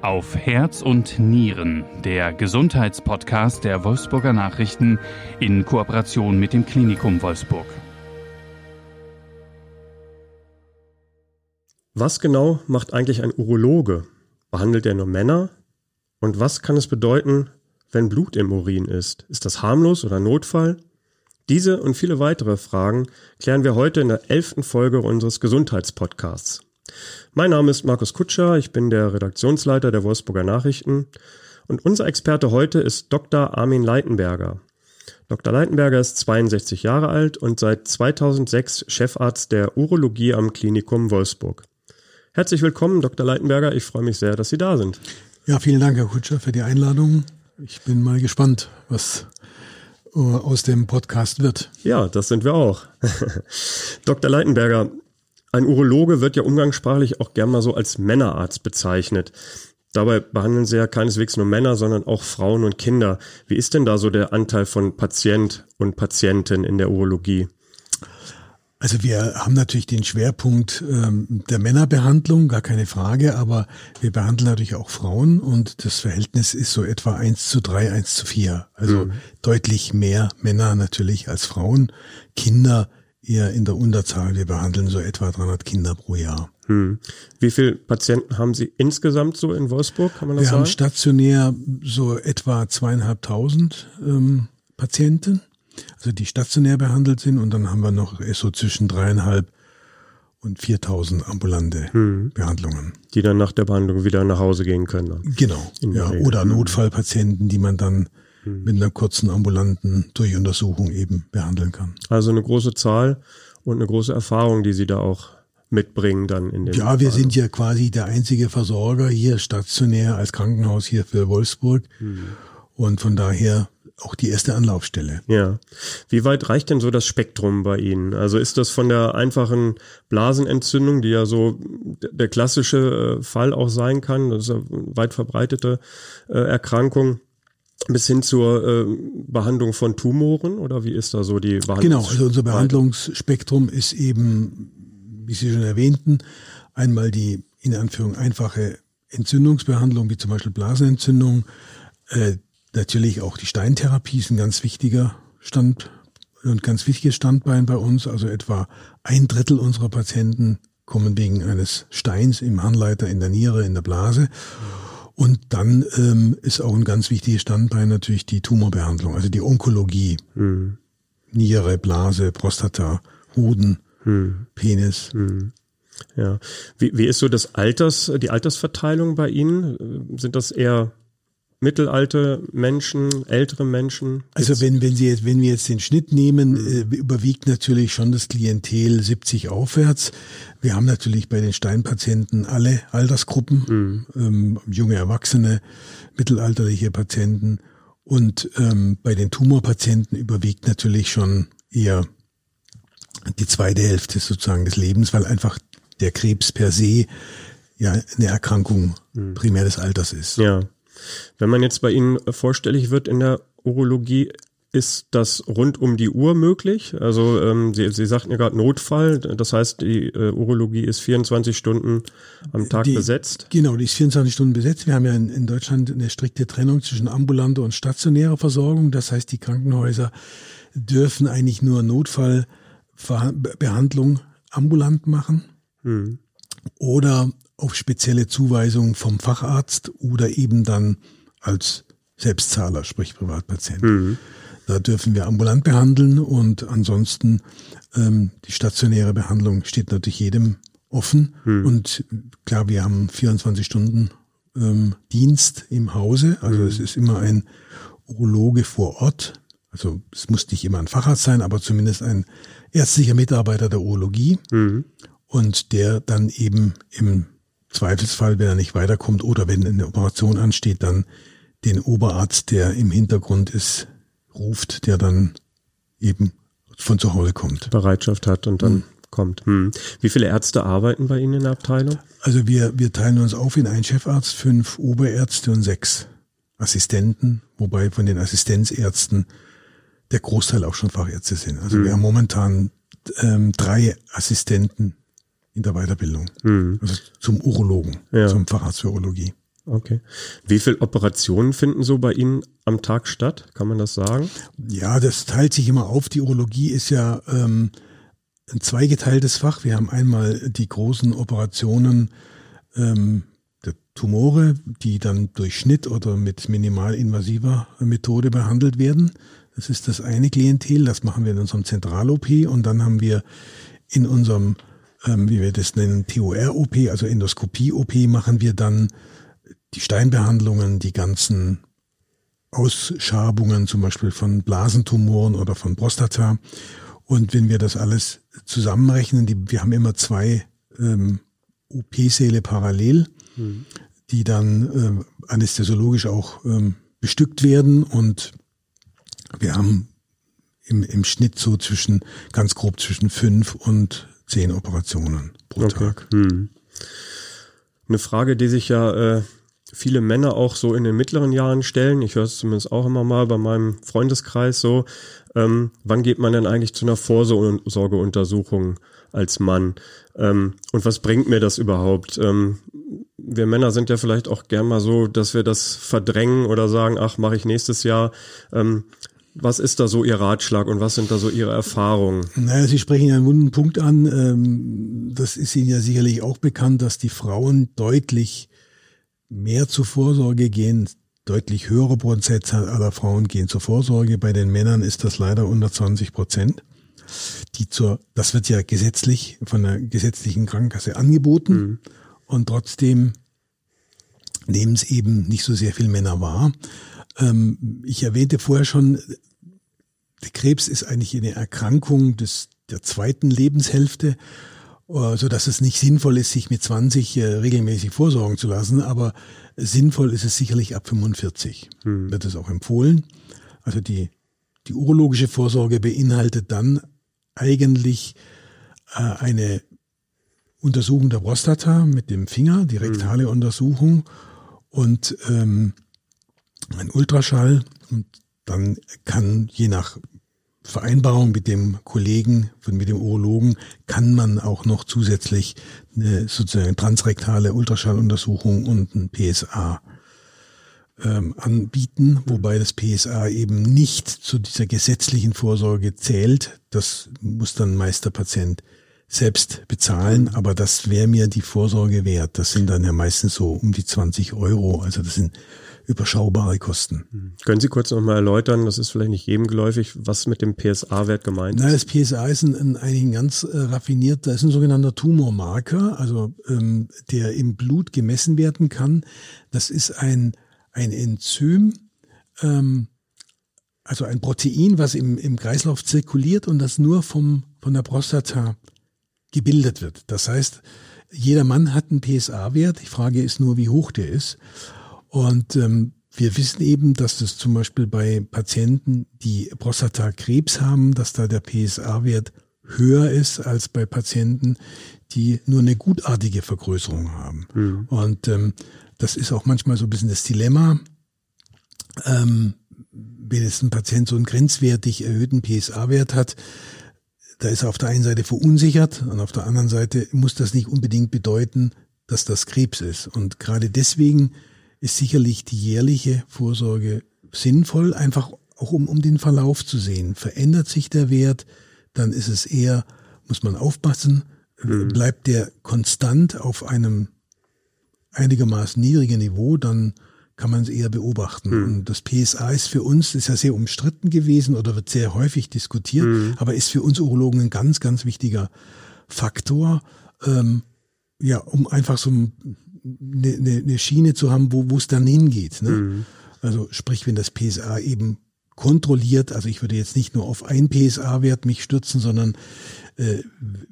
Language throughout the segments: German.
Auf Herz und Nieren, der Gesundheitspodcast der Wolfsburger Nachrichten in Kooperation mit dem Klinikum Wolfsburg. Was genau macht eigentlich ein Urologe? Behandelt er nur Männer? Und was kann es bedeuten, wenn Blut im Urin ist? Ist das harmlos oder Notfall? Diese und viele weitere Fragen klären wir heute in der elften Folge unseres Gesundheitspodcasts. Mein Name ist Markus Kutscher, ich bin der Redaktionsleiter der Wolfsburger Nachrichten und unser Experte heute ist Dr. Armin Leitenberger. Dr. Leitenberger ist 62 Jahre alt und seit 2006 Chefarzt der Urologie am Klinikum Wolfsburg. Herzlich willkommen, Dr. Leitenberger. Ich freue mich sehr, dass Sie da sind. Ja, vielen Dank, Herr Kutscher, für die Einladung. Ich bin mal gespannt, was äh, aus dem Podcast wird. Ja, das sind wir auch. Dr. Leitenberger, ein Urologe wird ja umgangssprachlich auch gern mal so als Männerarzt bezeichnet. Dabei behandeln Sie ja keineswegs nur Männer, sondern auch Frauen und Kinder. Wie ist denn da so der Anteil von Patient und Patientin in der Urologie? Also wir haben natürlich den Schwerpunkt ähm, der Männerbehandlung, gar keine Frage, aber wir behandeln natürlich auch Frauen und das Verhältnis ist so etwa eins zu drei, eins zu vier. Also mhm. deutlich mehr Männer natürlich als Frauen. Kinder eher in der Unterzahl. Wir behandeln so etwa 300 Kinder pro Jahr. Hm. Wie viele Patienten haben Sie insgesamt so in Wolfsburg? Kann man das Wir sagen? haben stationär so etwa zweieinhalbtausend ähm, Patienten, also die stationär behandelt sind, und dann haben wir noch so zwischen dreieinhalb und 4000 ambulante hm. Behandlungen. Die dann nach der Behandlung wieder nach Hause gehen können. Genau. Ja, oder hm. Notfallpatienten, die man dann Mhm. mit einer kurzen ambulanten Durchuntersuchung eben behandeln kann. Also eine große Zahl und eine große Erfahrung, die Sie da auch mitbringen dann in den Ja, wir sind ja quasi der einzige Versorger hier stationär als Krankenhaus hier für Wolfsburg mhm. und von daher auch die erste Anlaufstelle. Ja. Wie weit reicht denn so das Spektrum bei Ihnen? Also ist das von der einfachen Blasenentzündung, die ja so der klassische äh, Fall auch sein kann, das ist eine weit verbreitete äh, Erkrankung, bis hin zur äh, Behandlung von Tumoren oder wie ist da so die Behandlung? Genau, also unser Behandlungsspektrum ist eben, wie Sie schon erwähnten, einmal die in Anführung einfache Entzündungsbehandlung, wie zum Beispiel Blasenentzündung, äh, natürlich auch die Steintherapie ist ein ganz wichtiger Stand und ganz wichtiges Standbein bei uns. Also etwa ein Drittel unserer Patienten kommen wegen eines Steins im Harnleiter, in der Niere, in der Blase. Mhm. Und dann ähm, ist auch ein ganz wichtiges Standbein natürlich die Tumorbehandlung, also die Onkologie. Mhm. Niere, Blase, Prostata, Hoden, mhm. Penis. Mhm. Ja. Wie, wie ist so das Alters, die Altersverteilung bei Ihnen? Sind das eher mittelalte Menschen, ältere Menschen? Also wenn, wenn Sie jetzt, wenn wir jetzt den Schnitt nehmen, mhm. äh, überwiegt natürlich schon das Klientel 70 aufwärts. Wir haben natürlich bei den Steinpatienten alle Altersgruppen, mhm. ähm, junge Erwachsene, mittelalterliche Patienten und ähm, bei den Tumorpatienten überwiegt natürlich schon eher die zweite Hälfte sozusagen des Lebens, weil einfach der Krebs per se ja eine Erkrankung mhm. primär des Alters ist. Ja. Wenn man jetzt bei Ihnen vorstellig wird in der Urologie, ist das rund um die Uhr möglich? Also ähm, Sie, Sie sagten ja gerade Notfall, das heißt, die äh, Urologie ist 24 Stunden am Tag die, besetzt? Genau, die ist 24 Stunden besetzt. Wir haben ja in, in Deutschland eine strikte Trennung zwischen ambulanter und stationärer Versorgung. Das heißt, die Krankenhäuser dürfen eigentlich nur Notfallbehandlung ambulant machen. Hm. Oder auf spezielle Zuweisung vom Facharzt oder eben dann als Selbstzahler, sprich Privatpatient. Mhm. Da dürfen wir ambulant behandeln und ansonsten ähm, die stationäre Behandlung steht natürlich jedem offen. Mhm. Und klar, wir haben 24 Stunden ähm, Dienst im Hause. Also mhm. es ist immer ein Urologe vor Ort. Also es muss nicht immer ein Facharzt sein, aber zumindest ein ärztlicher Mitarbeiter der Urologie. Mhm. Und der dann eben im Zweifelsfall, wenn er nicht weiterkommt oder wenn eine Operation ansteht, dann den Oberarzt, der im Hintergrund ist, ruft, der dann eben von zu Hause kommt. Bereitschaft hat und dann hm. kommt. Hm. Wie viele Ärzte arbeiten bei Ihnen in der Abteilung? Also wir, wir teilen uns auf in einen Chefarzt, fünf Oberärzte und sechs Assistenten, wobei von den Assistenzärzten der Großteil auch schon Fachärzte sind. Also hm. wir haben momentan ähm, drei Assistenten in der Weiterbildung. Mhm. Also zum Urologen, ja. zum Facharzt für Urologie. Okay. Wie viele Operationen finden so bei Ihnen am Tag statt? Kann man das sagen? Ja, das teilt sich immer auf. Die Urologie ist ja ähm, ein zweigeteiltes Fach. Wir haben einmal die großen Operationen ähm, der Tumore, die dann durch Schnitt oder mit minimalinvasiver Methode behandelt werden. Das ist das eine Klientel, das machen wir in unserem Zentral-OP und dann haben wir in unserem, ähm, wie wir das nennen, TOR-OP, also Endoskopie-OP, machen wir dann die Steinbehandlungen, die ganzen Ausschabungen, zum Beispiel von Blasentumoren oder von Prostata. Und wenn wir das alles zusammenrechnen, die, wir haben immer zwei ähm, OP-Säle parallel, mhm. die dann äh, anästhesiologisch auch ähm, bestückt werden und wir haben im, im Schnitt so zwischen, ganz grob zwischen fünf und zehn Operationen pro okay. Tag. Hm. Eine Frage, die sich ja äh, viele Männer auch so in den mittleren Jahren stellen, ich höre es zumindest auch immer mal bei meinem Freundeskreis so, ähm, wann geht man denn eigentlich zu einer Vorsorgeuntersuchung als Mann? Ähm, und was bringt mir das überhaupt? Ähm, wir Männer sind ja vielleicht auch gern mal so, dass wir das verdrängen oder sagen, ach, mache ich nächstes Jahr. Ähm, was ist da so Ihr Ratschlag und was sind da so Ihre Erfahrungen? Naja, Sie sprechen einen wunden Punkt an. Ähm, das ist Ihnen ja sicherlich auch bekannt, dass die Frauen deutlich mehr zur Vorsorge gehen, deutlich höhere Prozentzahl aller Frauen gehen zur Vorsorge. Bei den Männern ist das leider unter 20 Prozent. Die zur, das wird ja gesetzlich von der gesetzlichen Krankenkasse angeboten mhm. und trotzdem nehmen es eben nicht so sehr viele Männer wahr. Ähm, ich erwähnte vorher schon, der Krebs ist eigentlich eine Erkrankung des, der zweiten Lebenshälfte, äh, so dass es nicht sinnvoll ist, sich mit 20 äh, regelmäßig vorsorgen zu lassen, aber sinnvoll ist es sicherlich ab 45, hm. wird es auch empfohlen. Also die, die urologische Vorsorge beinhaltet dann eigentlich äh, eine Untersuchung der Prostata mit dem Finger, die rektale hm. Untersuchung und ähm, ein Ultraschall und dann kann je nach Vereinbarung mit dem Kollegen, mit dem Urologen, kann man auch noch zusätzlich eine sozusagen transrektale Ultraschalluntersuchung und ein PSA ähm, anbieten, wobei das PSA eben nicht zu dieser gesetzlichen Vorsorge zählt. Das muss dann meist der Patient selbst bezahlen, aber das wäre mir die Vorsorge wert. Das sind dann ja meistens so um die 20 Euro. Also das sind überschaubare Kosten. Hm. Können Sie kurz nochmal erläutern, das ist vielleicht nicht jedem geläufig, was mit dem PSA-Wert gemeint ist? Na, das PSA ist ein, ein, ein ganz äh, raffinierter, ist ein sogenannter Tumormarker, also ähm, der im Blut gemessen werden kann. Das ist ein, ein Enzym, ähm, also ein Protein, was im, im Kreislauf zirkuliert und das nur vom, von der Prostata gebildet wird. Das heißt, jeder Mann hat einen PSA-Wert. Die Frage ist nur, wie hoch der ist. Und ähm, wir wissen eben, dass das zum Beispiel bei Patienten, die Prostatakrebs haben, dass da der PSA-Wert höher ist als bei Patienten, die nur eine gutartige Vergrößerung haben. Mhm. Und ähm, das ist auch manchmal so ein bisschen das Dilemma. Ähm, wenn jetzt ein Patient so einen grenzwertig erhöhten PSA-Wert hat, da ist er auf der einen Seite verunsichert und auf der anderen Seite muss das nicht unbedingt bedeuten, dass das Krebs ist. Und gerade deswegen ist sicherlich die jährliche Vorsorge sinnvoll, einfach auch um, um den Verlauf zu sehen. Verändert sich der Wert, dann ist es eher, muss man aufpassen, mhm. bleibt der konstant auf einem einigermaßen niedrigen Niveau, dann kann man es eher beobachten. Mhm. Und das PSA ist für uns, ist ja sehr umstritten gewesen oder wird sehr häufig diskutiert, mhm. aber ist für uns Urologen ein ganz, ganz wichtiger Faktor, ähm, ja, um einfach so ein eine, eine ne Schiene zu haben, wo es dann hingeht. Ne? Mhm. Also sprich, wenn das PSA eben kontrolliert, also ich würde jetzt nicht nur auf ein PSA-Wert mich stürzen, sondern äh,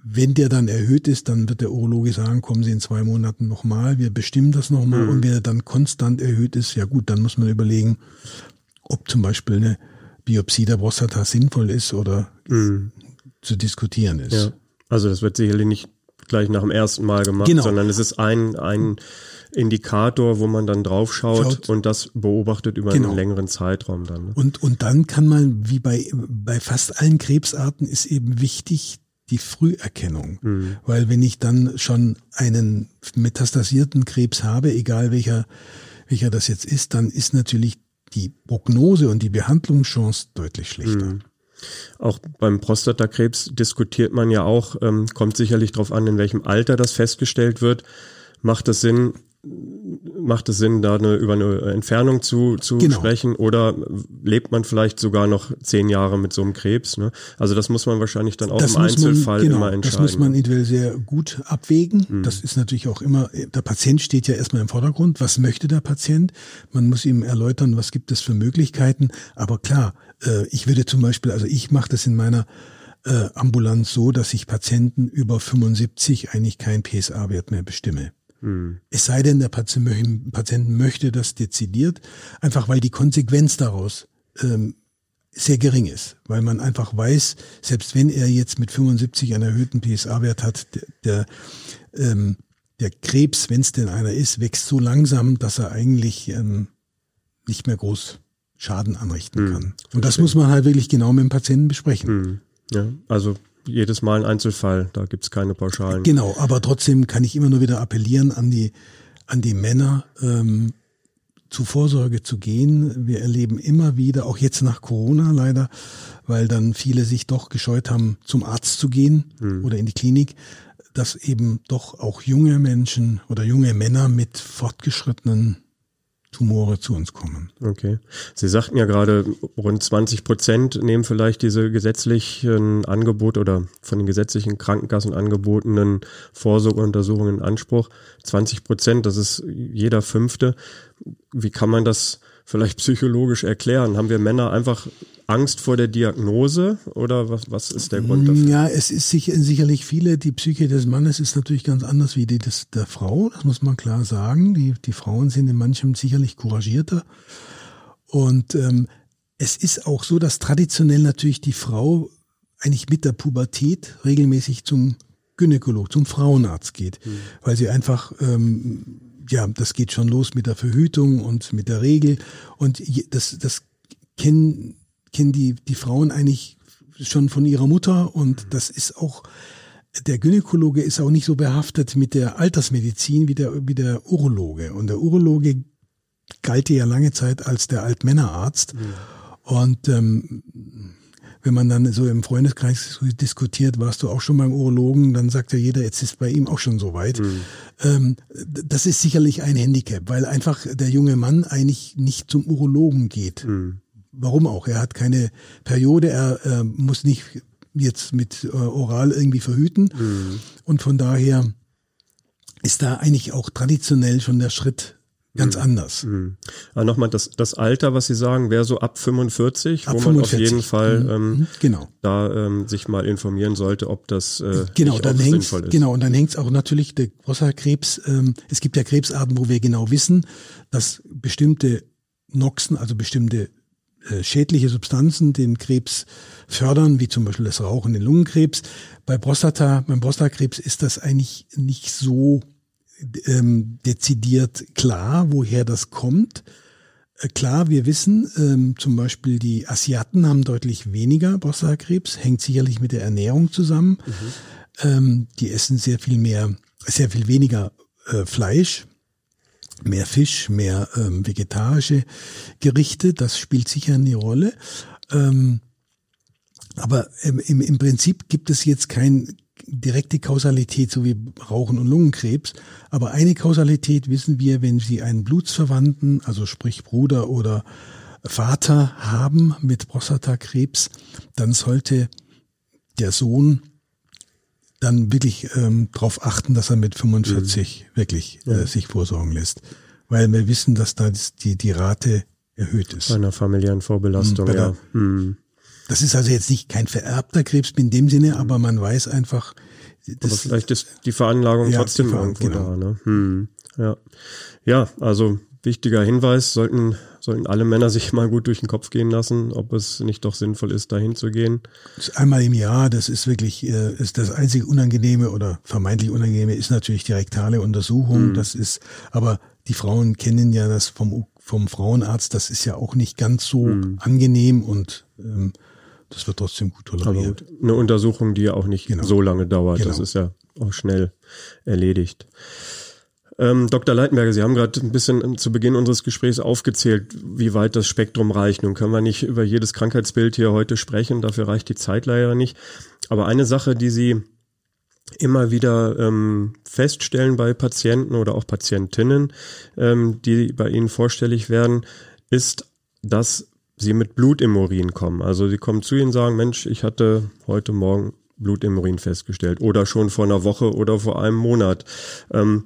wenn der dann erhöht ist, dann wird der Urologe sagen, kommen Sie in zwei Monaten nochmal, wir bestimmen das nochmal mhm. und wenn er dann konstant erhöht ist, ja gut, dann muss man überlegen, ob zum Beispiel eine Biopsie der Prostata sinnvoll ist oder mhm. zu diskutieren ist. Ja. Also das wird sicherlich nicht gleich nach dem ersten Mal gemacht, genau. sondern es ist ein, ein Indikator, wo man dann drauf schaut und das beobachtet über genau. einen längeren Zeitraum dann. Ne? Und, und dann kann man, wie bei, bei fast allen Krebsarten, ist eben wichtig, die Früherkennung. Mhm. Weil wenn ich dann schon einen metastasierten Krebs habe, egal welcher, welcher das jetzt ist, dann ist natürlich die Prognose und die Behandlungschance deutlich schlechter. Mhm. Auch beim Prostatakrebs diskutiert man ja auch, ähm, kommt sicherlich darauf an, in welchem Alter das festgestellt wird. Macht es Sinn, macht es Sinn, da eine, über eine Entfernung zu, zu genau. sprechen oder lebt man vielleicht sogar noch zehn Jahre mit so einem Krebs? Ne? Also das muss man wahrscheinlich dann auch das im Einzelfall man, genau, immer entscheiden. Das muss man individuell sehr gut abwägen. Mhm. Das ist natürlich auch immer, der Patient steht ja erstmal im Vordergrund. Was möchte der Patient? Man muss ihm erläutern, was gibt es für Möglichkeiten. Aber klar, äh, ich würde zum Beispiel, also ich mache das in meiner äh, Ambulanz so, dass ich Patienten über 75 eigentlich keinen PSA-Wert mehr bestimme. Mhm. Es sei denn, der Patient, Patient, möchte das dezidiert, einfach weil die Konsequenz daraus ähm, sehr gering ist, weil man einfach weiß, selbst wenn er jetzt mit 75 einen erhöhten PSA-Wert hat, der, der, ähm, der Krebs, wenn es denn einer ist, wächst so langsam, dass er eigentlich ähm, nicht mehr groß Schaden anrichten mhm. kann. Und das muss man halt wirklich genau mit dem Patienten besprechen. Mhm. Ja, also jedes Mal ein Einzelfall, da gibt's keine Pauschalen. Genau, aber trotzdem kann ich immer nur wieder appellieren an die, an die Männer, ähm, zu Vorsorge zu gehen. Wir erleben immer wieder, auch jetzt nach Corona leider, weil dann viele sich doch gescheut haben, zum Arzt zu gehen hm. oder in die Klinik, dass eben doch auch junge Menschen oder junge Männer mit fortgeschrittenen Tumore zu uns kommen. Okay. Sie sagten ja gerade, rund 20 Prozent nehmen vielleicht diese gesetzlichen Angebote oder von den gesetzlichen Krankenkassen angebotenen Vorsorgeuntersuchungen in Anspruch. 20 Prozent, das ist jeder Fünfte. Wie kann man das vielleicht psychologisch erklären? Haben wir Männer einfach Angst vor der Diagnose oder was, was ist der Grund dafür? Ja, es ist sicher, sicherlich viele, die Psyche des Mannes ist natürlich ganz anders wie die des, der Frau, das muss man klar sagen. Die, die Frauen sind in manchem sicherlich couragierter. Und ähm, es ist auch so, dass traditionell natürlich die Frau eigentlich mit der Pubertät regelmäßig zum Gynäkolog, zum Frauenarzt geht, mhm. weil sie einfach ähm, ja, das geht schon los mit der Verhütung und mit der Regel. Und das, das kennen, kennen die, die Frauen eigentlich schon von ihrer Mutter. Und das ist auch, der Gynäkologe ist auch nicht so behaftet mit der Altersmedizin wie der, wie der Urologe. Und der Urologe galt ja lange Zeit als der Altmännerarzt. Mhm. Und ähm, wenn man dann so im Freundeskreis diskutiert, warst du auch schon beim Urologen, dann sagt ja jeder, jetzt ist bei ihm auch schon so weit. Mhm. Ähm, das ist sicherlich ein Handicap, weil einfach der junge Mann eigentlich nicht zum Urologen geht. Mhm. Warum auch? Er hat keine Periode, er äh, muss nicht jetzt mit äh, oral irgendwie verhüten. Mhm. Und von daher ist da eigentlich auch traditionell schon der Schritt ganz mhm. anders. Mhm. Aber nochmal, das, das Alter, was Sie sagen, wäre so ab 45, ab wo 45. man auf jeden Fall mhm. ähm, mhm. genau. da ähm, sich mal informieren sollte, ob das äh, genau, dann sinnvoll ist. Genau, und dann hängt es auch natürlich der Prostatakrebs. Ähm, es gibt ja Krebsarten, wo wir genau wissen, dass bestimmte Noxen, also bestimmte schädliche Substanzen den Krebs fördern, wie zum Beispiel das Rauchen, den Lungenkrebs. Bei Prostata, beim Prostatakrebs ist das eigentlich nicht so ähm, dezidiert klar, woher das kommt. Äh, klar, wir wissen, ähm, zum Beispiel die Asiaten haben deutlich weniger Prostatakrebs, hängt sicherlich mit der Ernährung zusammen. Mhm. Ähm, die essen sehr viel mehr, sehr viel weniger äh, Fleisch, mehr Fisch, mehr ähm, vegetarische Gerichte. Das spielt sicher eine Rolle. Ähm, aber im, im Prinzip gibt es jetzt kein direkte Kausalität, so wie Rauchen und Lungenkrebs. Aber eine Kausalität wissen wir, wenn Sie einen Blutsverwandten, also sprich Bruder oder Vater haben mit Prostatakrebs, dann sollte der Sohn dann wirklich ähm, darauf achten, dass er mit 45 mhm. wirklich äh, ja. sich vorsorgen lässt. Weil wir wissen, dass da die, die Rate erhöht ist. Bei einer familiären Vorbelastung, ja. Mhm. Das ist also jetzt nicht kein vererbter Krebs in dem Sinne, mhm. aber man weiß einfach. Das, aber vielleicht ist die Veranlagung ja, trotzdem Ver irgendwo genau. da. Ne? Hm. Ja. ja, also wichtiger Hinweis, sollten, sollten alle Männer sich mal gut durch den Kopf gehen lassen, ob es nicht doch sinnvoll ist, dahin zu gehen. Einmal im Jahr, das ist wirklich, äh, ist das einzige Unangenehme oder vermeintlich Unangenehme ist natürlich die rektale Untersuchung. Mhm. Das ist, aber die Frauen kennen ja das vom, vom Frauenarzt, das ist ja auch nicht ganz so mhm. angenehm und ähm, das wird trotzdem gut toleriert. Gut, eine Untersuchung, die ja auch nicht genau. so lange dauert. Genau. Das ist ja auch schnell erledigt. Ähm, Dr. Leitenberger, Sie haben gerade ein bisschen zu Beginn unseres Gesprächs aufgezählt, wie weit das Spektrum reicht. Nun können wir nicht über jedes Krankheitsbild hier heute sprechen, dafür reicht die Zeit leider nicht. Aber eine Sache, die Sie immer wieder ähm, feststellen bei Patienten oder auch Patientinnen, ähm, die bei Ihnen vorstellig werden, ist, dass sie mit Blut im Urin kommen. Also sie kommen zu Ihnen und sagen, Mensch, ich hatte heute Morgen Blut im Urin festgestellt oder schon vor einer Woche oder vor einem Monat. Ähm,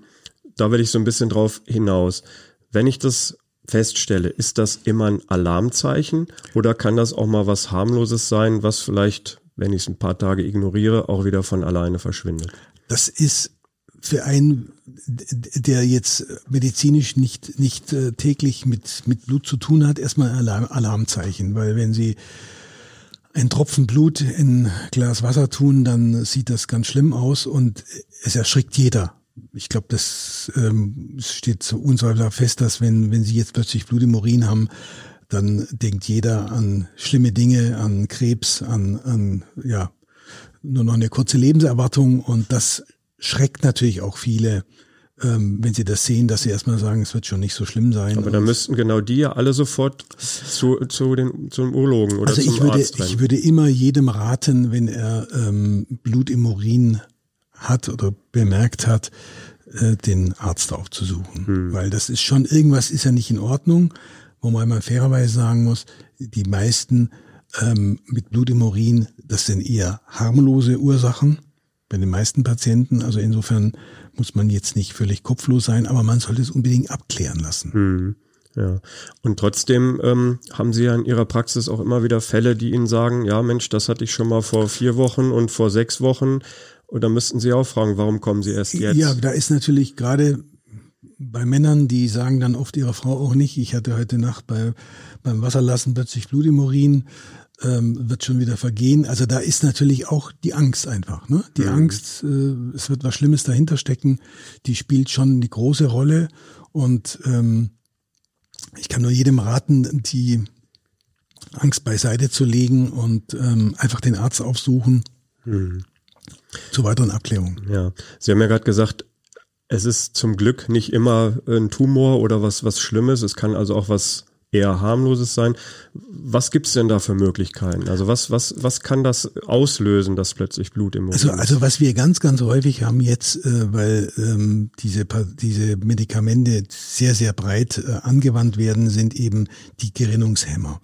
da will ich so ein bisschen drauf hinaus. Wenn ich das feststelle, ist das immer ein Alarmzeichen oder kann das auch mal was harmloses sein, was vielleicht, wenn ich es ein paar Tage ignoriere, auch wieder von alleine verschwindet? Das ist für einen, der jetzt medizinisch nicht, nicht äh, täglich mit, mit Blut zu tun hat, erstmal ein Alarm, Alarmzeichen, weil wenn Sie ein Tropfen Blut in ein Glas Wasser tun, dann sieht das ganz schlimm aus und es erschrickt jeder ich glaube, das ähm, steht so unzweifelhaft fest, dass wenn, wenn Sie jetzt plötzlich Blut im Urin haben, dann denkt jeder an schlimme Dinge, an Krebs, an, an ja, nur noch eine kurze Lebenserwartung und das schreckt natürlich auch viele, ähm, wenn sie das sehen, dass sie erstmal sagen, es wird schon nicht so schlimm sein. Aber dann müssten genau die ja alle sofort zu, zu den, zum Urologen oder also zum ich würde, Arzt rennen. Ich würde immer jedem raten, wenn er ähm, Blut im Urin hat oder bemerkt hat, äh, den Arzt aufzusuchen. Hm. Weil das ist schon, irgendwas ist ja nicht in Ordnung, wo man mal fairerweise sagen muss, die meisten ähm, mit Blut im Urin, das sind eher harmlose Ursachen bei den meisten Patienten. Also insofern muss man jetzt nicht völlig kopflos sein, aber man sollte es unbedingt abklären lassen. Hm. Ja, und trotzdem ähm, haben Sie ja in Ihrer Praxis auch immer wieder Fälle, die Ihnen sagen, ja Mensch, das hatte ich schon mal vor vier Wochen und vor sechs Wochen und da müssten Sie auch fragen, warum kommen Sie erst jetzt? Ja, da ist natürlich gerade bei Männern, die sagen dann oft ihrer Frau auch nicht, ich hatte heute Nacht bei, beim Wasserlassen plötzlich Blut im Urin, ähm, wird schon wieder vergehen. Also da ist natürlich auch die Angst einfach. Ne? Die mhm. Angst, äh, es wird was Schlimmes dahinter stecken, die spielt schon eine große Rolle. Und ähm, ich kann nur jedem raten, die Angst beiseite zu legen und ähm, einfach den Arzt aufsuchen. Mhm. Zur weiteren Abklärung. Ja, Sie haben ja gerade gesagt, es ist zum Glück nicht immer ein Tumor oder was, was Schlimmes. Es kann also auch was eher harmloses sein. Was gibt's denn da für Möglichkeiten? Also was, was, was kann das auslösen, dass plötzlich Blut im Mund also, Also was wir ganz, ganz häufig haben jetzt, äh, weil ähm, diese, diese Medikamente sehr, sehr breit äh, angewandt werden, sind eben die Gerinnungshemmer.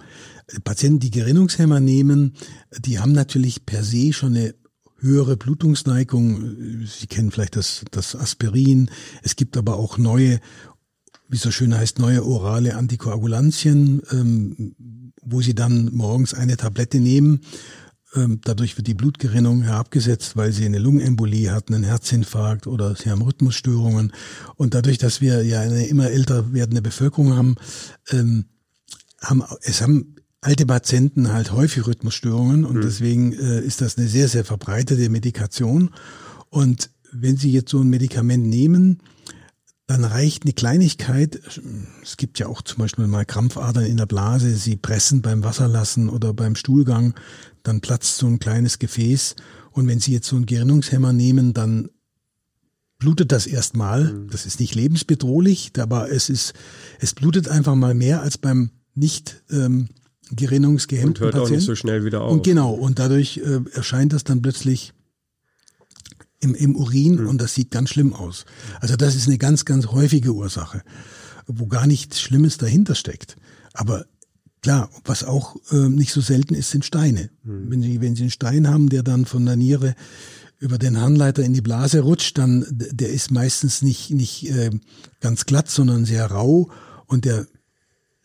Patienten, die Gerinnungshemmer nehmen, die haben natürlich per se schon eine höhere Blutungsneigung. Sie kennen vielleicht das, das Aspirin. Es gibt aber auch neue, wie so schön heißt, neue orale Antikoagulantien, ähm, wo Sie dann morgens eine Tablette nehmen. Ähm, dadurch wird die Blutgerinnung herabgesetzt, weil Sie eine Lungenembolie hatten, einen Herzinfarkt oder Sie haben Rhythmusstörungen. Und dadurch, dass wir ja eine immer älter werdende Bevölkerung haben, ähm, haben es haben alte Patienten halt häufig Rhythmusstörungen und mhm. deswegen äh, ist das eine sehr, sehr verbreitete Medikation. Und wenn Sie jetzt so ein Medikament nehmen, dann reicht eine Kleinigkeit. Es gibt ja auch zum Beispiel mal Krampfadern in der Blase. Sie pressen beim Wasserlassen oder beim Stuhlgang, dann platzt so ein kleines Gefäß. Und wenn Sie jetzt so einen Gerinnungshemmer nehmen, dann blutet das erstmal. Mhm. Das ist nicht lebensbedrohlich, aber es ist, es blutet einfach mal mehr als beim nicht ähm, gerinnungsgehemmten Und hört Patienten. auch nicht so schnell wieder auf. Und genau, und dadurch äh, erscheint das dann plötzlich im, im Urin mhm. und das sieht ganz schlimm aus. Also das ist eine ganz, ganz häufige Ursache, wo gar nichts Schlimmes dahinter steckt. Aber klar, was auch äh, nicht so selten ist, sind Steine. Mhm. Wenn Sie, wenn Sie einen Stein haben, der dann von der Niere über den Harnleiter in die Blase rutscht, dann der ist meistens nicht, nicht äh, ganz glatt, sondern sehr rau und der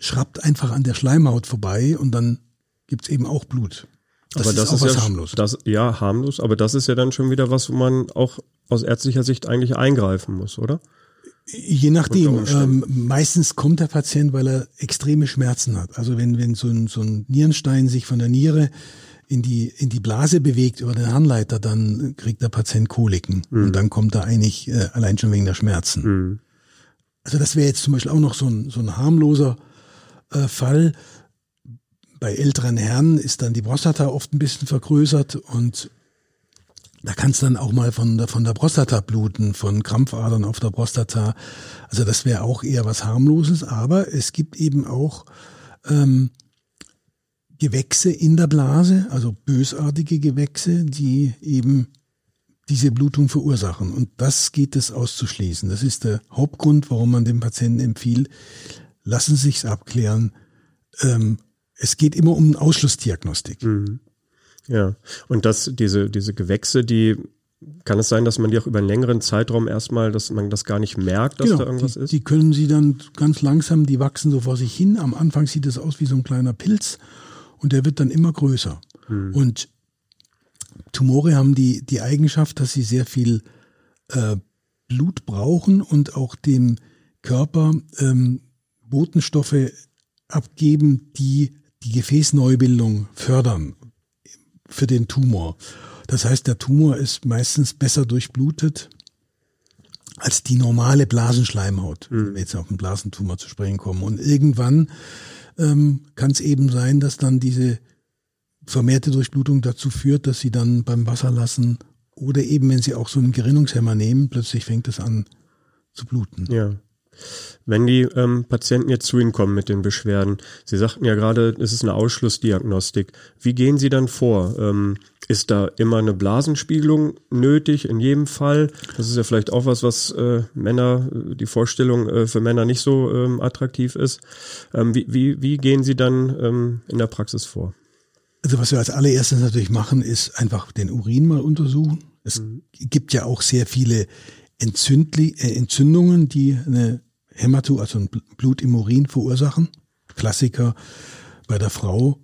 schrappt einfach an der Schleimhaut vorbei und dann gibt's eben auch Blut. Das aber das ist, ist ja harmlos. Das, ja, harmlos, aber das ist ja dann schon wieder was, wo man auch aus ärztlicher Sicht eigentlich eingreifen muss, oder? Je nachdem. Ähm, meistens kommt der Patient, weil er extreme Schmerzen hat. Also wenn, wenn so ein, so ein Nierenstein sich von der Niere in die, in die Blase bewegt über den Harnleiter, dann kriegt der Patient Koliken. Mhm. Und dann kommt er eigentlich äh, allein schon wegen der Schmerzen. Mhm. Also das wäre jetzt zum Beispiel auch noch so ein, so ein harmloser Fall. bei älteren Herren ist dann die Prostata oft ein bisschen vergrößert und da kann es dann auch mal von der, von der Prostata bluten, von Krampfadern auf der Prostata. Also das wäre auch eher was harmloses, aber es gibt eben auch ähm, Gewächse in der Blase, also bösartige Gewächse, die eben diese Blutung verursachen. Und das geht es auszuschließen. Das ist der Hauptgrund, warum man dem Patienten empfiehlt, lassen Sie sich's abklären. Ähm, es geht immer um Ausschlussdiagnostik. Mhm. Ja, und das, diese, diese Gewächse, die kann es sein, dass man die auch über einen längeren Zeitraum erstmal, dass man das gar nicht merkt, dass genau, da irgendwas die, ist? Die können sie dann ganz langsam, die wachsen so vor sich hin. Am Anfang sieht es aus wie so ein kleiner Pilz und der wird dann immer größer. Hm. Und Tumore haben die, die Eigenschaft, dass sie sehr viel äh, Blut brauchen und auch dem Körper ähm, Botenstoffe abgeben, die die Gefäßneubildung fördern für den Tumor. Das heißt, der Tumor ist meistens besser durchblutet als die normale Blasenschleimhaut, mhm. wenn wir jetzt auf den Blasentumor zu sprechen kommen. Und irgendwann ähm, kann es eben sein, dass dann diese vermehrte Durchblutung dazu führt, dass sie dann beim Wasserlassen oder eben, wenn sie auch so einen Gerinnungshemmer nehmen, plötzlich fängt es an zu bluten. Ja. Wenn die ähm, Patienten jetzt zu Ihnen kommen mit den Beschwerden, Sie sagten ja gerade, es ist eine Ausschlussdiagnostik. Wie gehen Sie dann vor? Ähm, ist da immer eine Blasenspiegelung nötig in jedem Fall? Das ist ja vielleicht auch was, was äh, Männer, die Vorstellung äh, für Männer nicht so ähm, attraktiv ist. Ähm, wie, wie, wie gehen Sie dann ähm, in der Praxis vor? Also was wir als allererstes natürlich machen, ist einfach den Urin mal untersuchen. Es mhm. gibt ja auch sehr viele Entzündli äh, Entzündungen, die eine Hämato, also ein Blut im Urin verursachen. Klassiker bei der Frau,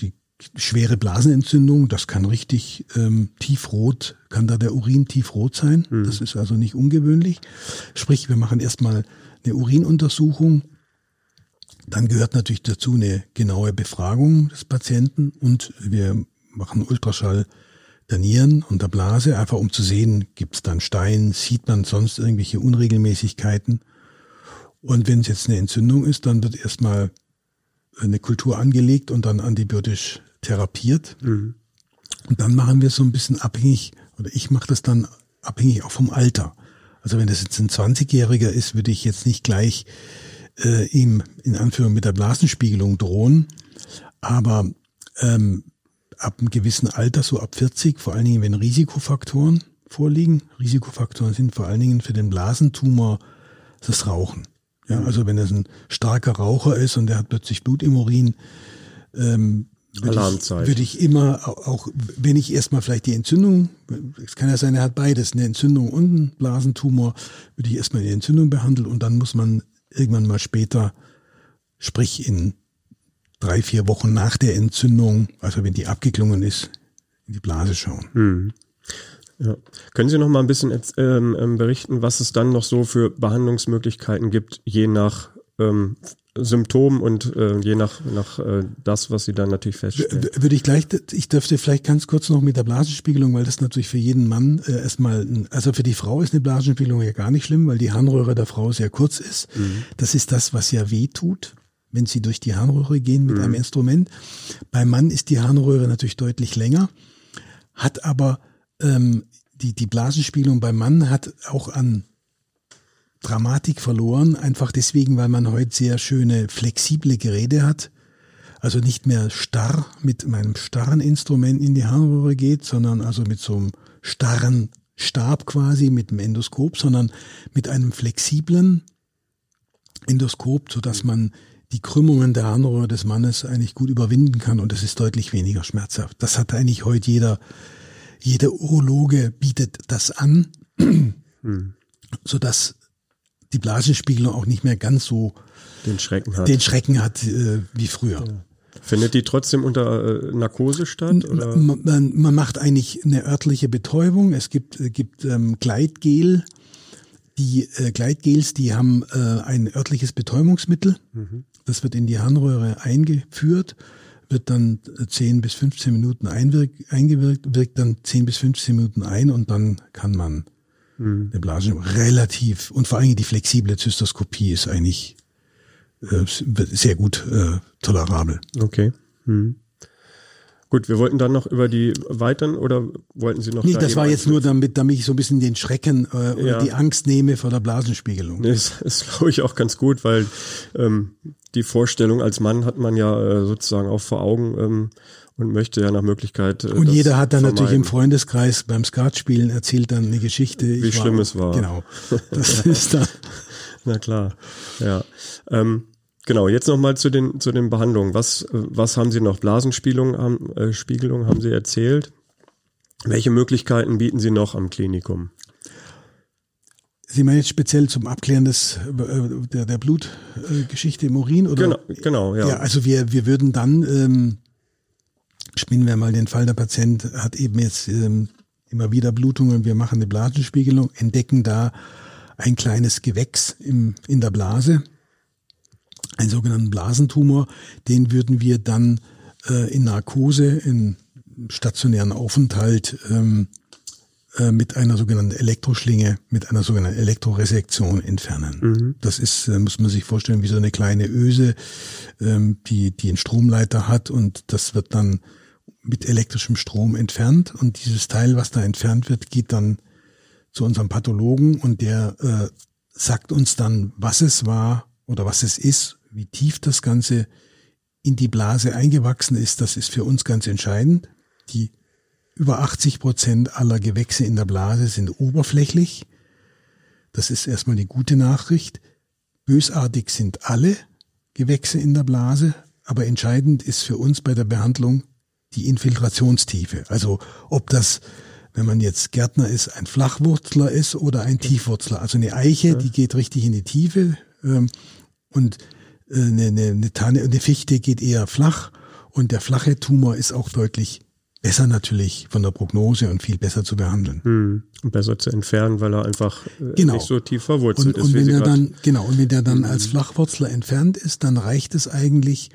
die schwere Blasenentzündung, das kann richtig ähm, tiefrot, kann da der Urin tiefrot sein. Mhm. Das ist also nicht ungewöhnlich. Sprich, wir machen erstmal eine Urinuntersuchung. Dann gehört natürlich dazu eine genaue Befragung des Patienten und wir machen Ultraschall der Nieren und der Blase, einfach um zu sehen, gibt es da einen Stein, sieht man sonst irgendwelche Unregelmäßigkeiten. Und wenn es jetzt eine Entzündung ist, dann wird erstmal eine Kultur angelegt und dann antibiotisch therapiert. Mhm. Und dann machen wir so ein bisschen abhängig, oder ich mache das dann abhängig auch vom Alter. Also wenn das jetzt ein 20-Jähriger ist, würde ich jetzt nicht gleich äh, ihm in Anführung mit der Blasenspiegelung drohen. Aber ähm, ab einem gewissen Alter, so ab 40, vor allen Dingen, wenn Risikofaktoren vorliegen. Risikofaktoren sind vor allen Dingen für den Blasentumor das Rauchen. Ja, also wenn es ein starker Raucher ist und der hat plötzlich Blut im Urin, ähm, würde ich, würde ich immer, auch wenn ich erstmal vielleicht die Entzündung, es kann ja sein, er hat beides, eine Entzündung und einen Blasentumor, würde ich erstmal die Entzündung behandeln und dann muss man irgendwann mal später, sprich in drei, vier Wochen nach der Entzündung, also wenn die abgeklungen ist, in die Blase schauen. Hm. Ja. Können Sie noch mal ein bisschen ähm, ähm, berichten, was es dann noch so für Behandlungsmöglichkeiten gibt, je nach ähm, Symptom und äh, je nach, nach äh, das, was Sie dann natürlich feststellen. Würde ich gleich, ich dürfte vielleicht ganz kurz noch mit der Blasenspiegelung, weil das natürlich für jeden Mann äh, erstmal, also für die Frau ist eine Blasenspiegelung ja gar nicht schlimm, weil die Harnröhre der Frau sehr kurz ist. Mhm. Das ist das, was ja weh tut wenn sie durch die Harnröhre gehen mit mhm. einem Instrument. Beim Mann ist die Harnröhre natürlich deutlich länger, hat aber ähm, die, die Blasenspielung beim Mann hat auch an Dramatik verloren, einfach deswegen, weil man heute sehr schöne, flexible Geräte hat. Also nicht mehr starr mit meinem starren Instrument in die Harnröhre geht, sondern also mit so einem starren Stab quasi, mit dem Endoskop, sondern mit einem flexiblen Endoskop, so dass man die Krümmungen der Harnröhre des Mannes eigentlich gut überwinden kann und es ist deutlich weniger schmerzhaft. Das hat eigentlich heute jeder, jeder Urologe bietet das an, hm. sodass die Blasenspiegelung auch nicht mehr ganz so den Schrecken hat, den Schrecken hat äh, wie früher. Ja. Findet die trotzdem unter äh, Narkose statt? Oder? Man, man, macht eigentlich eine örtliche Betäubung. Es gibt, äh, gibt ähm, Gleitgel, die äh, Gleitgels, die haben äh, ein örtliches Betäubungsmittel. Mhm. Das wird in die Harnröhre eingeführt, wird dann 10 bis 15 Minuten eingewirkt, wirkt dann 10 bis 15 Minuten ein und dann kann man mhm. eine Blase relativ und vor allem die flexible Zystoskopie ist eigentlich äh, sehr gut äh, tolerabel. Okay. Hm. Gut, wir wollten dann noch über die weiteren oder wollten Sie noch? Nee, da das war jetzt nur damit, damit ich so ein bisschen den Schrecken äh, oder ja. die Angst nehme vor der Blasenspiegelung. Nee, das ist, glaube ich, auch ganz gut, weil ähm, die Vorstellung als Mann hat man ja äh, sozusagen auch vor Augen ähm, und möchte ja nach Möglichkeit. Äh, und jeder hat dann vermeiden. natürlich im Freundeskreis beim Skatspielen erzählt dann eine Geschichte. Wie schlimm war, es war. Genau. Das ist dann. Na klar. Ja. Ähm, Genau, jetzt nochmal zu den, zu den Behandlungen. Was, was haben Sie noch? Blasenspiegelung haben, äh, Spiegelung haben Sie erzählt. Welche Möglichkeiten bieten Sie noch am Klinikum? Sie meinen jetzt speziell zum Abklären des, äh, der, der Blutgeschichte im Urin? Oder? Genau, genau, ja. Ja, also wir, wir würden dann, ähm, spinnen wir mal den Fall, der Patient hat eben jetzt ähm, immer wieder Blutungen, wir machen eine Blasenspiegelung, entdecken da ein kleines Gewächs im, in der Blase einen sogenannten Blasentumor, den würden wir dann äh, in Narkose, in stationären Aufenthalt ähm, äh, mit einer sogenannten Elektroschlinge, mit einer sogenannten Elektroresektion entfernen. Mhm. Das ist, äh, muss man sich vorstellen, wie so eine kleine Öse, ähm, die, die einen Stromleiter hat und das wird dann mit elektrischem Strom entfernt und dieses Teil, was da entfernt wird, geht dann zu unserem Pathologen und der äh, sagt uns dann, was es war oder was es ist wie tief das Ganze in die Blase eingewachsen ist, das ist für uns ganz entscheidend. Die über 80 Prozent aller Gewächse in der Blase sind oberflächlich. Das ist erstmal die gute Nachricht. Bösartig sind alle Gewächse in der Blase, aber entscheidend ist für uns bei der Behandlung die Infiltrationstiefe. Also ob das, wenn man jetzt Gärtner ist, ein Flachwurzler ist oder ein Tiefwurzler. Also eine Eiche, die geht richtig in die Tiefe. Ähm, und eine, eine, eine Tanne, eine Fichte geht eher flach und der flache Tumor ist auch deutlich besser natürlich von der Prognose und viel besser zu behandeln. Hm. Und besser zu entfernen, weil er einfach äh, genau. nicht so tief verwurzelt und, ist. Und wenn er dann, genau, und wenn der dann hm. als Flachwurzler entfernt ist, dann reicht es eigentlich,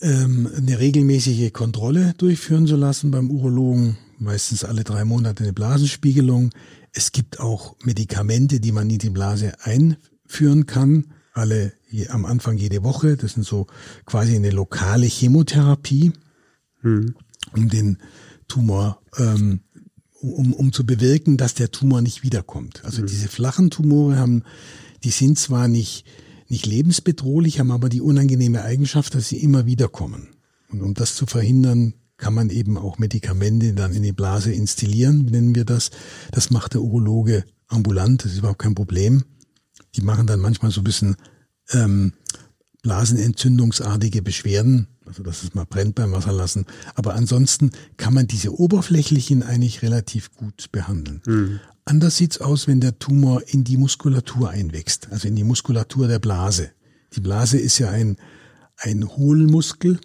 ähm, eine regelmäßige Kontrolle durchführen zu lassen beim Urologen, meistens alle drei Monate eine Blasenspiegelung. Es gibt auch Medikamente, die man in die Blase einführen kann alle am Anfang jede Woche. Das sind so quasi eine lokale Chemotherapie, hm. um den Tumor, ähm, um, um zu bewirken, dass der Tumor nicht wiederkommt. Also hm. diese flachen Tumore haben, die sind zwar nicht, nicht lebensbedrohlich, haben aber die unangenehme Eigenschaft, dass sie immer wiederkommen. Und um das zu verhindern, kann man eben auch Medikamente dann in die Blase instillieren, nennen wir das. Das macht der Urologe ambulant, das ist überhaupt kein Problem. Die machen dann manchmal so ein bisschen ähm, blasenentzündungsartige Beschwerden, also dass es mal brennt beim Wasserlassen. Aber ansonsten kann man diese oberflächlichen eigentlich relativ gut behandeln. Mhm. Anders sieht's aus, wenn der Tumor in die Muskulatur einwächst, also in die Muskulatur der Blase. Die Blase ist ja ein, ein Hohlmuskel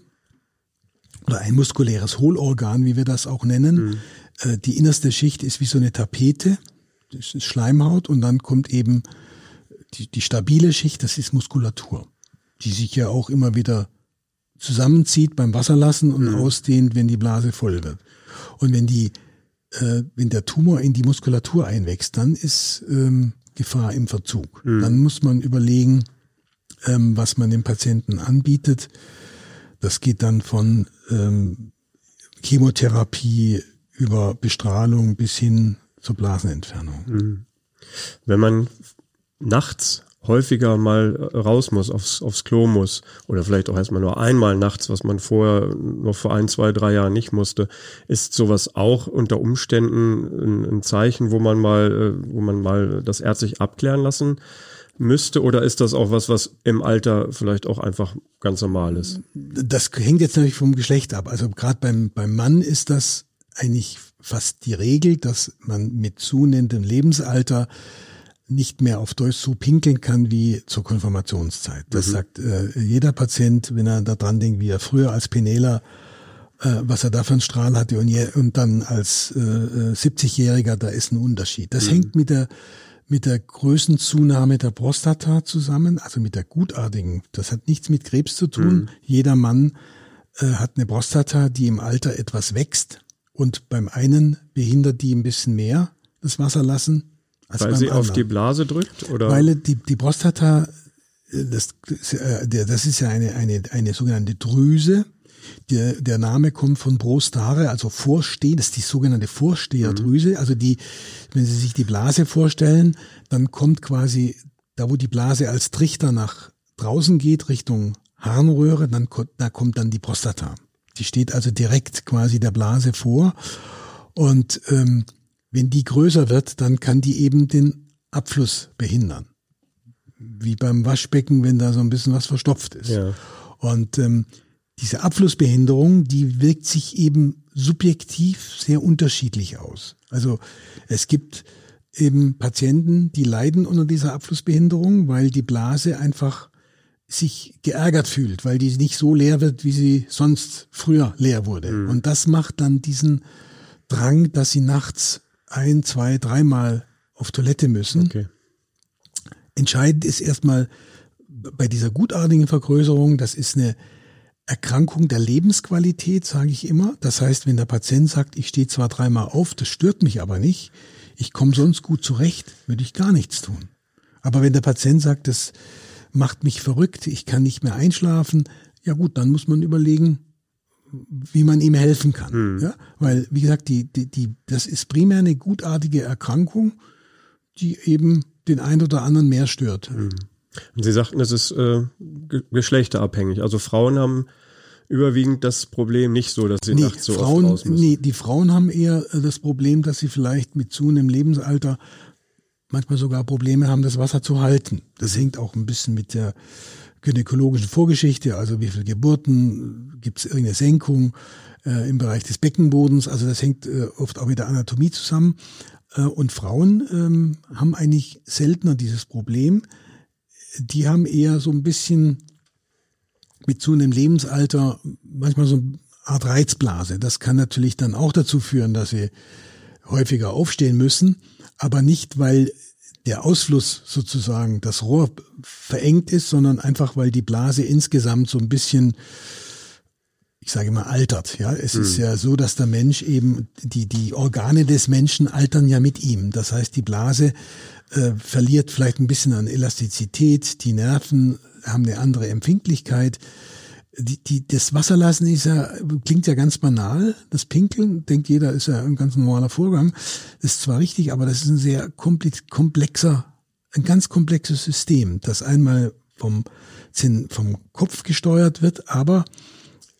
oder ein muskuläres Hohlorgan, wie wir das auch nennen. Mhm. Äh, die innerste Schicht ist wie so eine Tapete, das ist Schleimhaut und dann kommt eben die, die stabile Schicht, das ist Muskulatur, die sich ja auch immer wieder zusammenzieht beim Wasserlassen und mhm. ausdehnt, wenn die Blase voll wird. Und wenn die, äh, wenn der Tumor in die Muskulatur einwächst, dann ist ähm, Gefahr im Verzug. Mhm. Dann muss man überlegen, ähm, was man dem Patienten anbietet. Das geht dann von ähm, Chemotherapie über Bestrahlung bis hin zur Blasenentfernung. Mhm. Wenn man nachts häufiger mal raus muss, aufs, aufs Klo muss oder vielleicht auch erstmal nur einmal nachts, was man vorher noch vor ein, zwei, drei Jahren nicht musste, ist sowas auch unter Umständen ein, ein Zeichen, wo man mal, äh, wo man mal das ärztlich abklären lassen müsste oder ist das auch was, was im Alter vielleicht auch einfach ganz normal ist? Das hängt jetzt natürlich vom Geschlecht ab. Also gerade beim, beim Mann ist das eigentlich fast die Regel, dass man mit zunehmendem Lebensalter nicht mehr auf Deutsch so pinkeln kann wie zur Konfirmationszeit. Das mhm. sagt äh, jeder Patient, wenn er da dran denkt, wie er früher als Penela, äh, was er da für einen Strahl hatte und, je, und dann als äh, 70-Jähriger, äh, da ist ein Unterschied. Das mhm. hängt mit der mit der Größenzunahme der Prostata zusammen, also mit der gutartigen. Das hat nichts mit Krebs zu tun. Mhm. Jeder Mann äh, hat eine Prostata, die im Alter etwas wächst und beim einen behindert die ein bisschen mehr das Wasserlassen weil sie auf die Blase drückt? Oder? Weil die, die Prostata das, das ist ja eine, eine, eine sogenannte Drüse. Der, der Name kommt von Prostare, also Vorstehen, das ist die sogenannte Vorsteherdrüse. Mhm. Also die, wenn Sie sich die Blase vorstellen, dann kommt quasi da, wo die Blase als Trichter nach draußen geht, Richtung Harnröhre, dann da kommt dann die Prostata. Die steht also direkt quasi der Blase vor. Und ähm, wenn die größer wird, dann kann die eben den Abfluss behindern. Wie beim Waschbecken, wenn da so ein bisschen was verstopft ist. Ja. Und ähm, diese Abflussbehinderung, die wirkt sich eben subjektiv sehr unterschiedlich aus. Also es gibt eben Patienten, die leiden unter dieser Abflussbehinderung, weil die Blase einfach sich geärgert fühlt, weil die nicht so leer wird, wie sie sonst früher leer wurde. Mhm. Und das macht dann diesen Drang, dass sie nachts ein, zwei, dreimal auf Toilette müssen. Okay. Entscheidend ist erstmal bei dieser gutartigen Vergrößerung, das ist eine Erkrankung der Lebensqualität, sage ich immer. Das heißt, wenn der Patient sagt, ich stehe zwar dreimal auf, das stört mich aber nicht, ich komme sonst gut zurecht, würde ich gar nichts tun. Aber wenn der Patient sagt, das macht mich verrückt, ich kann nicht mehr einschlafen, ja gut, dann muss man überlegen, wie man ihm helfen kann. Hm. Ja? Weil, wie gesagt, die, die, die, das ist primär eine gutartige Erkrankung, die eben den einen oder anderen mehr stört. Hm. Und Sie sagten, es ist äh, geschlechterabhängig. Also Frauen haben überwiegend das Problem nicht so, dass sie nee, nachts so Frauen, oft raus müssen. Nee, die Frauen haben eher äh, das Problem, dass sie vielleicht mit zunehmendem Lebensalter manchmal sogar Probleme haben, das Wasser zu halten. Das hängt auch ein bisschen mit der gynäkologischen Vorgeschichte, also wie viele Geburten, gibt es irgendeine Senkung äh, im Bereich des Beckenbodens, also das hängt äh, oft auch mit der Anatomie zusammen. Äh, und Frauen ähm, haben eigentlich seltener dieses Problem. Die haben eher so ein bisschen mit zunehmendem Lebensalter manchmal so eine Art Reizblase. Das kann natürlich dann auch dazu führen, dass sie häufiger aufstehen müssen, aber nicht, weil der Ausfluss sozusagen das Rohr verengt ist, sondern einfach, weil die Blase insgesamt so ein bisschen, ich sage immer, altert. Ja, es mhm. ist ja so, dass der Mensch eben die die Organe des Menschen altern ja mit ihm. Das heißt, die Blase äh, verliert vielleicht ein bisschen an Elastizität, die Nerven haben eine andere Empfindlichkeit. Die, die, das Wasserlassen ist ja, klingt ja ganz banal. Das Pinkeln, denkt jeder, ist ja ein ganz normaler Vorgang. Ist zwar richtig, aber das ist ein sehr komplexer, ein ganz komplexes System, das einmal vom, vom Kopf gesteuert wird, aber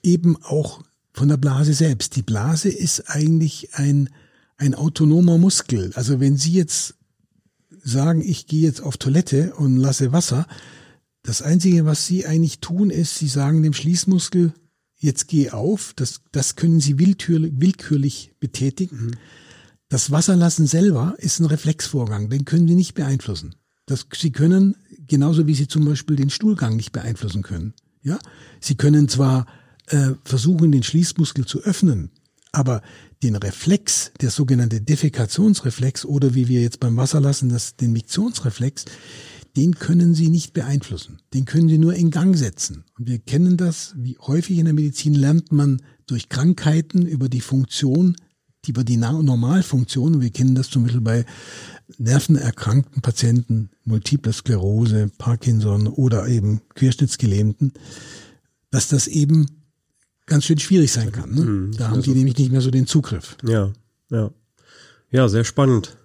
eben auch von der Blase selbst. Die Blase ist eigentlich ein, ein autonomer Muskel. Also wenn Sie jetzt sagen, ich gehe jetzt auf Toilette und lasse Wasser, das Einzige, was Sie eigentlich tun, ist, Sie sagen dem Schließmuskel, jetzt geh auf. Das, das können Sie willkürlich, willkürlich betätigen. Mhm. Das Wasserlassen selber ist ein Reflexvorgang, den können Sie nicht beeinflussen. Das, Sie können, genauso wie Sie zum Beispiel den Stuhlgang nicht beeinflussen können. Ja, Sie können zwar äh, versuchen, den Schließmuskel zu öffnen, aber den Reflex, der sogenannte Defekationsreflex oder wie wir jetzt beim Wasserlassen das, den Miktionsreflex, den können Sie nicht beeinflussen. Den können Sie nur in Gang setzen. Und wir kennen das, wie häufig in der Medizin lernt man durch Krankheiten über die Funktion, über die Normalfunktion. Wir kennen das zum Beispiel bei nervenerkrankten Patienten, Multiple Sklerose, Parkinson oder eben Querschnittsgelähmten, dass das eben ganz schön schwierig sein kann. Ne? Mhm, da haben die nämlich nicht mehr so den Zugriff. Ja, ja. Ja, sehr spannend,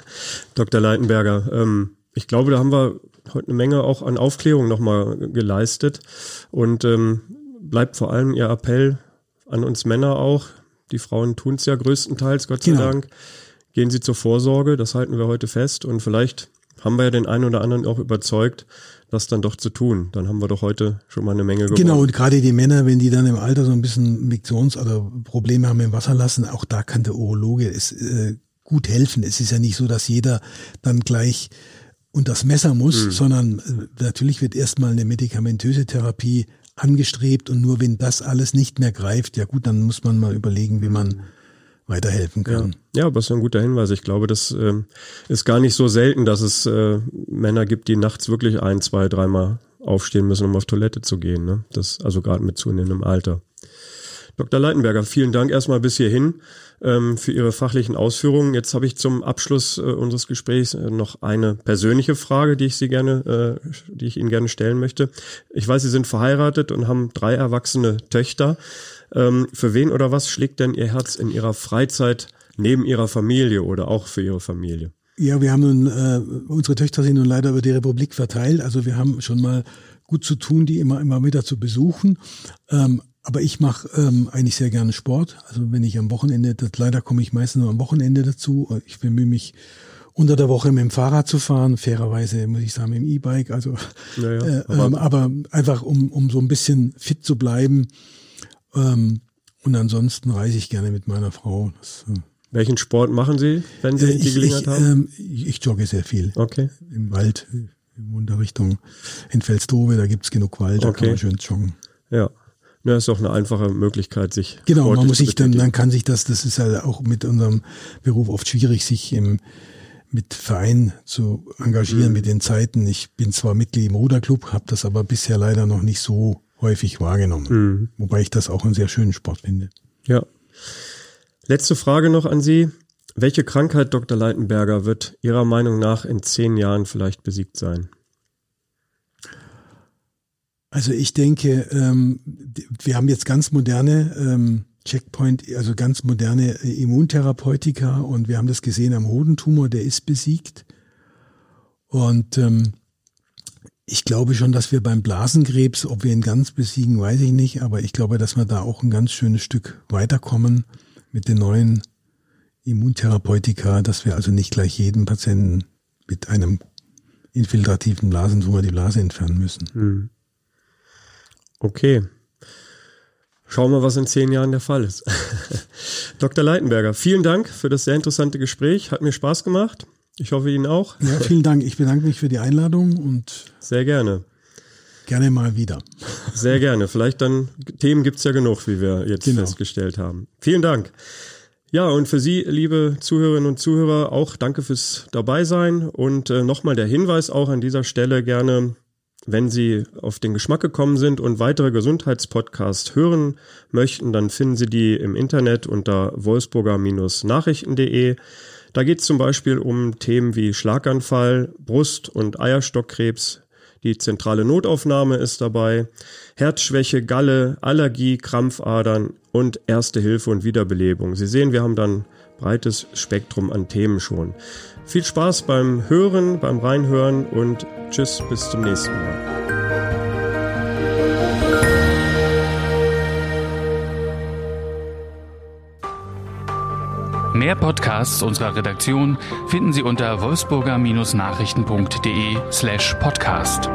Dr. Leitenberger. Ähm, ich glaube, da haben wir heute eine Menge auch an Aufklärung nochmal geleistet. Und ähm, bleibt vor allem Ihr Appell an uns Männer auch. Die Frauen tun es ja größtenteils, Gott sei genau. Dank. Gehen Sie zur Vorsorge, das halten wir heute fest. Und vielleicht haben wir ja den einen oder anderen auch überzeugt, das dann doch zu tun. Dann haben wir doch heute schon mal eine Menge gewonnen. Genau, und gerade die Männer, wenn die dann im Alter so ein bisschen Miktions- oder Probleme haben im Wasser lassen, auch da kann der Urologe es äh, gut helfen. Es ist ja nicht so, dass jeder dann gleich und das Messer muss, mhm. sondern äh, natürlich wird erstmal eine medikamentöse Therapie angestrebt und nur wenn das alles nicht mehr greift, ja gut, dann muss man mal überlegen, wie man weiterhelfen kann. Ja, ja aber es ist ein guter Hinweis. Ich glaube, das äh, ist gar nicht so selten, dass es äh, Männer gibt, die nachts wirklich ein, zwei, dreimal aufstehen müssen, um auf Toilette zu gehen. Ne? Das also gerade mit zunehmendem Alter. Dr. Leitenberger, vielen Dank erstmal bis hierhin ähm, für Ihre fachlichen Ausführungen. Jetzt habe ich zum Abschluss äh, unseres Gesprächs äh, noch eine persönliche Frage, die ich Sie gerne, äh, die ich Ihnen gerne stellen möchte. Ich weiß, Sie sind verheiratet und haben drei erwachsene Töchter. Ähm, für wen oder was schlägt denn Ihr Herz in Ihrer Freizeit neben Ihrer Familie oder auch für Ihre Familie? Ja, wir haben nun, äh, unsere Töchter sind nun leider über die Republik verteilt. Also wir haben schon mal gut zu tun, die immer, immer wieder zu besuchen. Ähm, aber ich mache ähm, eigentlich sehr gerne Sport. Also wenn ich am Wochenende, das, leider komme ich meistens nur am Wochenende dazu. Ich bemühe mich unter der Woche mit dem Fahrrad zu fahren, fairerweise muss ich sagen mit dem E-Bike. Also, ja, ja, äh, aber, ähm, aber, einfach um, um so ein bisschen fit zu bleiben. Ähm, und ansonsten reise ich gerne mit meiner Frau. Das, äh, welchen Sport machen Sie, wenn Sie äh, die Gelegenheit ich, haben? Ähm, ich jogge sehr viel. Okay. Im Wald, in der Richtung in Felsdove, da gibt's genug Wald, da okay. kann man schön joggen. Ja. Ja, ist doch eine einfache Möglichkeit, sich. Genau, man muss sich dann, dann kann sich das, das ist halt auch mit unserem Beruf oft schwierig, sich im, mit Verein zu engagieren, mhm. mit den Zeiten. Ich bin zwar Mitglied im Ruderclub, habe das aber bisher leider noch nicht so häufig wahrgenommen. Mhm. Wobei ich das auch einen sehr schönen Sport finde. Ja. Letzte Frage noch an Sie. Welche Krankheit, Dr. Leitenberger, wird Ihrer Meinung nach in zehn Jahren vielleicht besiegt sein? Also ich denke, ähm, wir haben jetzt ganz moderne ähm, Checkpoint, also ganz moderne Immuntherapeutika und wir haben das gesehen am Hodentumor, der ist besiegt. Und ähm, ich glaube schon, dass wir beim Blasenkrebs, ob wir ihn ganz besiegen, weiß ich nicht, aber ich glaube, dass wir da auch ein ganz schönes Stück weiterkommen mit den neuen Immuntherapeutika, dass wir also nicht gleich jeden Patienten mit einem infiltrativen Blasentumor die Blase entfernen müssen. Hm. Okay. Schauen wir, was in zehn Jahren der Fall ist. Dr. Leitenberger, vielen Dank für das sehr interessante Gespräch. Hat mir Spaß gemacht. Ich hoffe Ihnen auch. Ja, vielen Dank. Ich bedanke mich für die Einladung und sehr gerne. Gerne mal wieder. Sehr gerne. Vielleicht dann, Themen gibt's ja genug, wie wir jetzt genau. festgestellt haben. Vielen Dank. Ja, und für Sie, liebe Zuhörerinnen und Zuhörer, auch danke fürs Dabeisein. Und äh, nochmal der Hinweis auch an dieser Stelle gerne, wenn Sie auf den Geschmack gekommen sind und weitere Gesundheitspodcasts hören möchten, dann finden Sie die im Internet unter wolfsburger-nachrichten.de. Da geht es zum Beispiel um Themen wie Schlaganfall, Brust- und Eierstockkrebs, die zentrale Notaufnahme ist dabei, Herzschwäche, Galle, Allergie, Krampfadern und Erste Hilfe und Wiederbelebung. Sie sehen, wir haben dann breites Spektrum an Themen schon. Viel Spaß beim Hören, beim Reinhören und tschüss, bis zum nächsten Mal. Mehr Podcasts unserer Redaktion finden Sie unter wolfsburger-nachrichten.de slash podcast.